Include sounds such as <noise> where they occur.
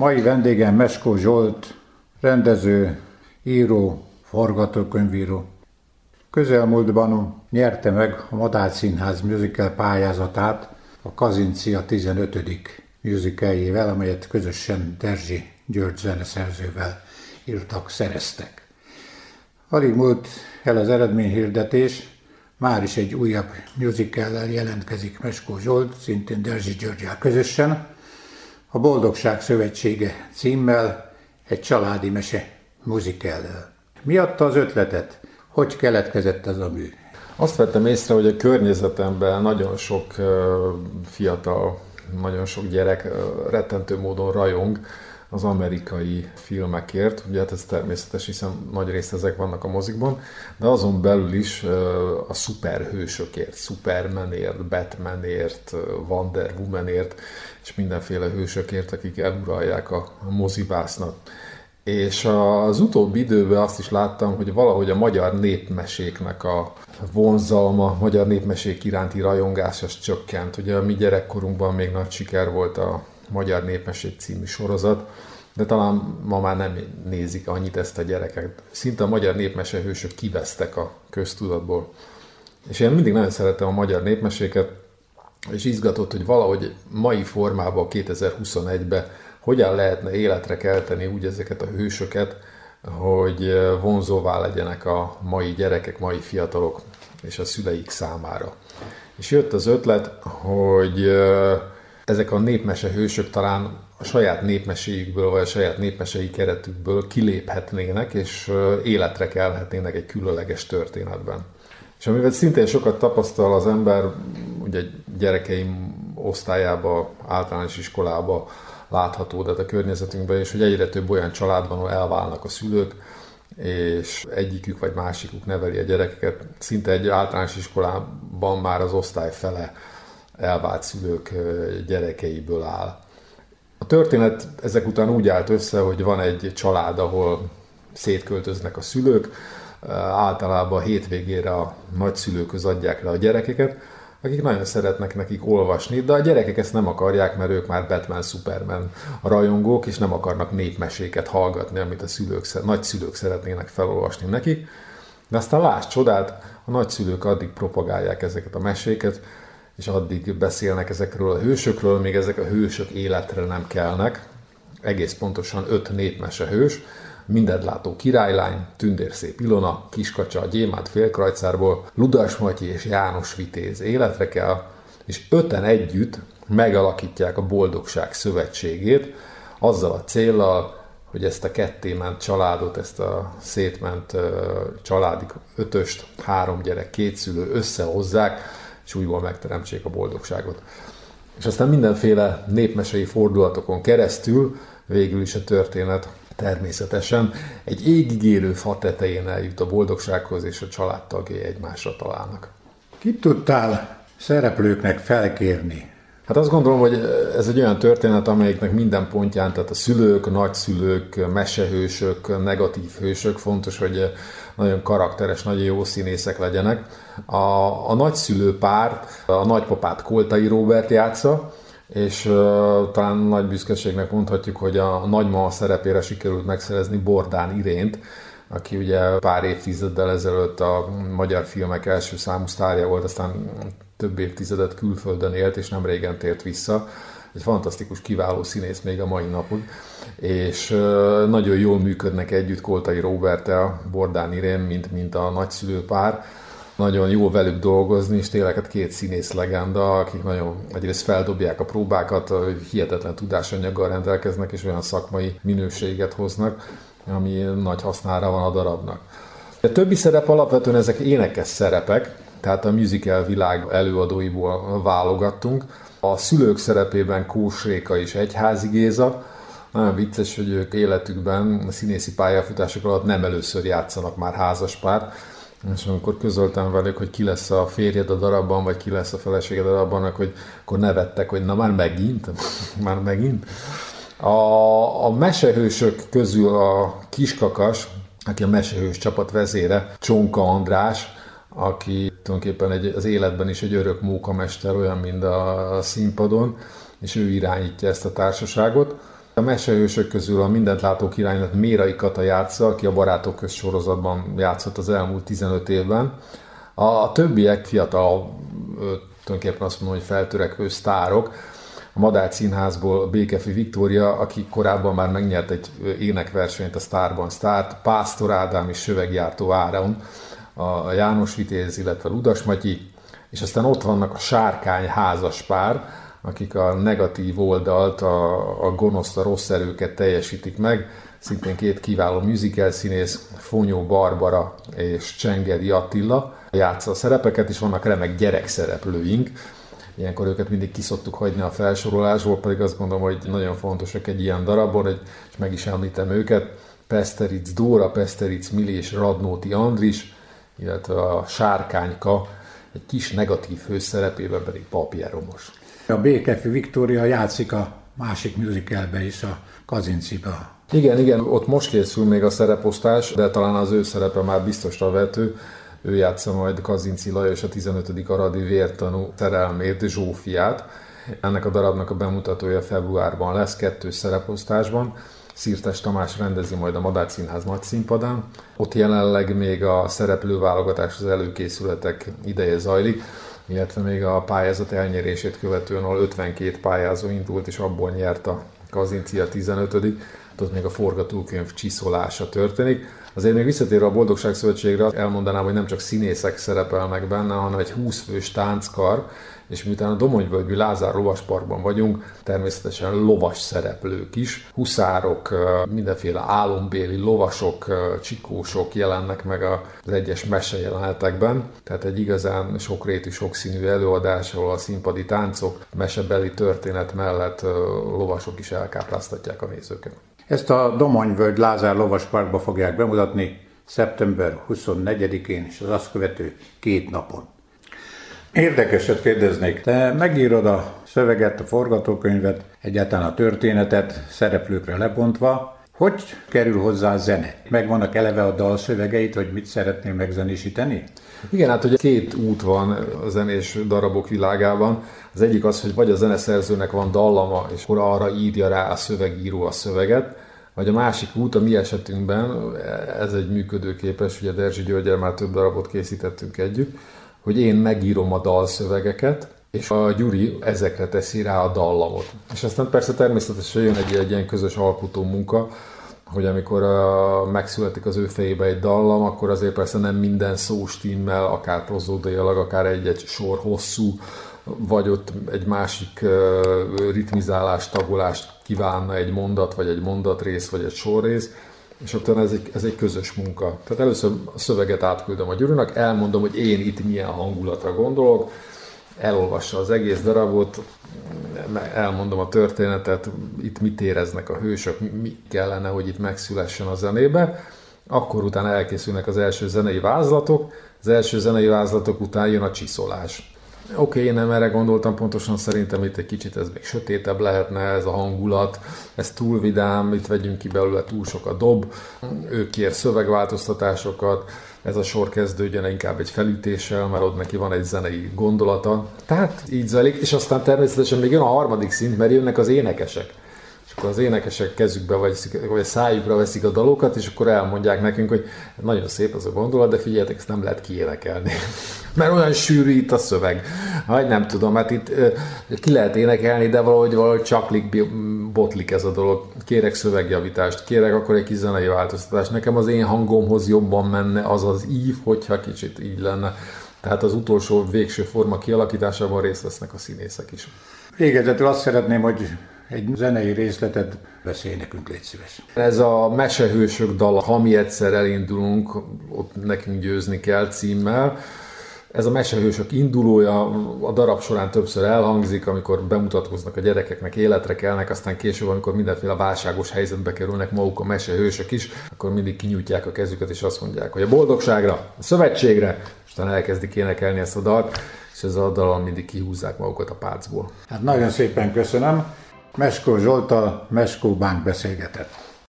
Mai vendégem Meskó Zsolt, rendező, író, forgatókönyvíró. Közelmúltban nyerte meg a Madár Színház musical pályázatát a Kazincia 15. musicaljével, amelyet közösen Derzsi György zeneszerzővel írtak, szereztek. Alig múlt el az eredményhirdetés, már is egy újabb musical jelentkezik Meskó Zsolt, szintén Derzsi Györgyel közösen, a Boldogság Szövetsége címmel egy családi mese muzikellel. Mi adta az ötletet? Hogy keletkezett ez a mű? Azt vettem észre, hogy a környezetemben nagyon sok fiatal, nagyon sok gyerek rettentő módon rajong az amerikai filmekért. Ugye hát ez természetes, hiszen nagy részt ezek vannak a mozikban, de azon belül is a szuperhősökért, Supermanért, Batmanért, Wonder Womanért, és mindenféle hősökért, akik eluralják a mozibásznat. És az utóbbi időben azt is láttam, hogy valahogy a magyar népmeséknek a vonzalma, a magyar népmesék iránti rajongás az csökkent. Ugye a mi gyerekkorunkban még nagy siker volt a Magyar Népmesék című sorozat, de talán ma már nem nézik annyit ezt a gyerekek. Szinte a magyar népmesehősök kivesztek a köztudatból. És én mindig nagyon szeretem a magyar népmeséket, és izgatott, hogy valahogy mai formában 2021-ben hogyan lehetne életre kelteni úgy ezeket a hősöket, hogy vonzóvá legyenek a mai gyerekek, mai fiatalok és a szüleik számára. És jött az ötlet, hogy ezek a népmese hősök talán a saját népmeséjükből, vagy a saját népmesei keretükből kiléphetnének, és életre kelhetnének egy különleges történetben. És amivel szintén sokat tapasztal az ember, ugye gyerekeim osztályába, általános iskolába látható, de a környezetünkben is, hogy egyre több olyan családban, ahol elválnak a szülők, és egyikük vagy másikuk neveli a gyerekeket. Szinte egy általános iskolában már az osztály fele elvált szülők gyerekeiből áll. A történet ezek után úgy állt össze, hogy van egy család, ahol szétköltöznek a szülők, általában a hétvégére a nagyszülőköz adják le a gyerekeket, akik nagyon szeretnek nekik olvasni, de a gyerekek ezt nem akarják, mert ők már Batman, Superman rajongók, és nem akarnak népmeséket hallgatni, amit a szülők, nagyszülők szeretnének felolvasni nekik. De aztán láss csodát, a nagyszülők addig propagálják ezeket a meséket, és addig beszélnek ezekről a hősökről, még ezek a hősök életre nem kelnek. Egész pontosan öt népmese hős, Mindedlátó királylány, Tündérszép Ilona, Kiskacsa Gyémánt félkrajcárból, Ludas Matyi és János Vitéz életre kell, és öten együtt megalakítják a Boldogság Szövetségét, azzal a céllal, hogy ezt a kettément családot, ezt a szétment családi ötöst, három gyerek, két szülő összehozzák, és újból megteremtsék a boldogságot. És aztán mindenféle népmesei fordulatokon keresztül végül is a történet természetesen egy égigérő fa tetején eljut a boldogsághoz, és a családtagjai egymásra találnak. Kit tudtál szereplőknek felkérni? Hát azt gondolom, hogy ez egy olyan történet, amelyiknek minden pontján, tehát a szülők, nagyszülők, mesehősök, negatív hősök, fontos, hogy nagyon karakteres, nagyon jó színészek legyenek. A, a nagyszülő pár, a nagypapát Koltai Robert játsza, és uh, talán nagy büszkeségnek mondhatjuk, hogy a nagymama szerepére sikerült megszerezni Bordán Irént, aki ugye pár évtizeddel ezelőtt a magyar filmek első számú sztárja volt, aztán több évtizedet külföldön élt, és nem régen tért vissza. Egy fantasztikus, kiváló színész még a mai napig, és nagyon jól működnek együtt Koltai Robertel, Bordán Irén, mint, mint a nagyszülő pár nagyon jó velük dolgozni, és tényleg hát két színész legenda, akik nagyon egyrészt feldobják a próbákat, hihetetlen tudásanyaggal rendelkeznek, és olyan szakmai minőséget hoznak, ami nagy hasznára van a darabnak. A többi szerep alapvetően ezek énekes szerepek, tehát a musical világ előadóiból válogattunk. A szülők szerepében Kós Réka és Egyházi Géza, nagyon vicces, hogy ők életükben a színészi pályafutások alatt nem először játszanak már házaspár, és amikor közöltem velük, hogy ki lesz a férjed a darabban, vagy ki lesz a feleséged a darabban, hogy akkor nevettek, hogy na már megint, <laughs> már megint. A, a mesehősök közül a kiskakas, aki a mesehős csapat vezére, Csonka András, aki tulajdonképpen egy, az életben is egy örök mókamester, olyan, mint a, színpadon, és ő irányítja ezt a társaságot. A mesehősök közül a mindent látó királynak Mérai Kata játsza, aki a Barátok köz sorozatban játszott az elmúlt 15 évben. A többiek fiatal, tulajdonképpen azt mondom, hogy feltörekvő sztárok. A Madár Színházból Békefi Viktória, aki korábban már megnyert egy énekversenyt a Sztárban Sztárt, Pásztor Ádám és Söveggyártó Áron, a János Vitéz, illetve Ludas Matyi, és aztán ott vannak a Sárkány házas pár, akik a negatív oldalt, a, a gonoszt, a rossz erőket teljesítik meg. Szintén két kiváló musical színész, Fonyó Barbara és Csengedi Attila játsza a szerepeket, és vannak remek gyerekszereplőink. Ilyenkor őket mindig kiszoktuk hagyni a felsorolásból, pedig azt gondolom, hogy nagyon fontosak egy ilyen darabban, és meg is említem őket. Pesteric Dóra, Pesteric Mili és Radnóti Andris, illetve a Sárkányka, egy kis negatív főszerepében pedig papíromos. A Békefi Viktória játszik a másik musicalbe is, a Kazinciba. Igen, igen, ott most készül még a szereposztás, de talán az ő szerepe már biztosra vető. Ő játsza majd Kazinci Lajos a 15. aradi vértanú szerelmét, Zsófiát. Ennek a darabnak a bemutatója februárban lesz, kettős szereposztásban. Szirtes Tamás rendezi majd a Madár Színház nagy színpadán. Ott jelenleg még a szereplőválogatás, az előkészületek ideje zajlik illetve még a pályázat elnyerését követően, ahol 52 pályázó indult, és abból nyert a Kazincia 15 ott még a forgatókönyv csiszolása történik. Azért még visszatérve a Boldogság Szövetségre, elmondanám, hogy nem csak színészek szerepelnek benne, hanem egy 20 fős tánckar, és miután a Domonyvölgyi Lázár Lovasparkban vagyunk, természetesen lovas szereplők is, huszárok, mindenféle álombéli lovasok, csikósok jelennek meg az egyes mesejelenetekben, tehát egy igazán sokrétű, sokszínű előadás, ahol a színpadi táncok, mesebeli történet mellett lovasok is elkápráztatják a nézőket. Ezt a Domonyvölgy Lázár Lovasparkba fogják bemutatni szeptember 24-én és az azt követő két napon. Érdekeset kérdeznék. Te megírod a szöveget, a forgatókönyvet, egyáltalán a történetet, szereplőkre lebontva. Hogy kerül hozzá a zene? Megvannak eleve a dal szövegeit, hogy mit szeretnél megzenésíteni? Igen, hát ugye két út van a zenés darabok világában. Az egyik az, hogy vagy a zeneszerzőnek van dallama, és akkor arra írja rá a szövegíró a szöveget, vagy a másik út, a mi esetünkben, ez egy működőképes, ugye Derzsi Györgyel már több darabot készítettünk együtt, hogy én megírom a dalszövegeket, és a Gyuri ezekre teszi rá a dallamot. És aztán persze természetesen jön egy, egy ilyen közös alkotó munka, hogy amikor uh, megszületik az ő fejébe egy dallam, akkor azért persze nem minden szó stimmel, akár prozódailag, akár egy-egy sor hosszú, vagy ott egy másik uh, ritmizálást, tagolást kívánna egy mondat, vagy egy mondatrész, vagy egy sorrész, és akkor ez egy, ez egy közös munka. Tehát először a szöveget átküldöm a Gyurinak, elmondom, hogy én itt milyen hangulatra gondolok, elolvassa az egész darabot, elmondom a történetet, itt mit éreznek a hősök, mi kellene, hogy itt megszülessen a zenébe, akkor utána elkészülnek az első zenei vázlatok, az első zenei vázlatok után jön a csiszolás. Oké, okay, én nem erre gondoltam pontosan, szerintem itt egy kicsit ez még sötétebb lehetne, ez a hangulat, ez túl vidám, itt vegyünk ki belőle túl sok a dob, ő kér szövegváltoztatásokat, ez a sor kezdődjön inkább egy felütéssel, mert ott neki van egy zenei gondolata. Tehát így zajlik, és aztán természetesen még jön a harmadik szint, mert jönnek az énekesek akkor az énekesek kezükbe veszik, vagy szájukra veszik a dalokat, és akkor elmondják nekünk, hogy nagyon szép az a gondolat, de figyeljetek, ezt nem lehet kiénekelni. <laughs> Mert olyan sűrű itt a szöveg. Vagy nem tudom, hát itt ki lehet énekelni, de valahogy, valahogy csaklik, botlik ez a dolog. Kérek szövegjavítást, kérek akkor egy kis zenei változtatást. Nekem az én hangomhoz jobban menne az az ív, hogyha kicsit így lenne. Tehát az utolsó végső forma kialakításában részt vesznek a színészek is. Végezetül azt szeretném, hogy egy zenei részletet beszélj nekünk, légy szíves. Ez a Mesehősök dala, ha mi egyszer elindulunk, ott nekünk győzni kell címmel. Ez a mesehősök indulója a darab során többször elhangzik, amikor bemutatkoznak a gyerekeknek, életre kelnek, aztán később, amikor mindenféle válságos helyzetbe kerülnek maguk a mesehősök is, akkor mindig kinyújtják a kezüket és azt mondják, hogy a boldogságra, a szövetségre, és aztán elkezdik énekelni ezt a dalt, és ez a dalon mindig kihúzzák magukat a pácból. Hát nagyon szépen köszönöm. Meskó Zsoltal Meskó Bánk beszélgetett.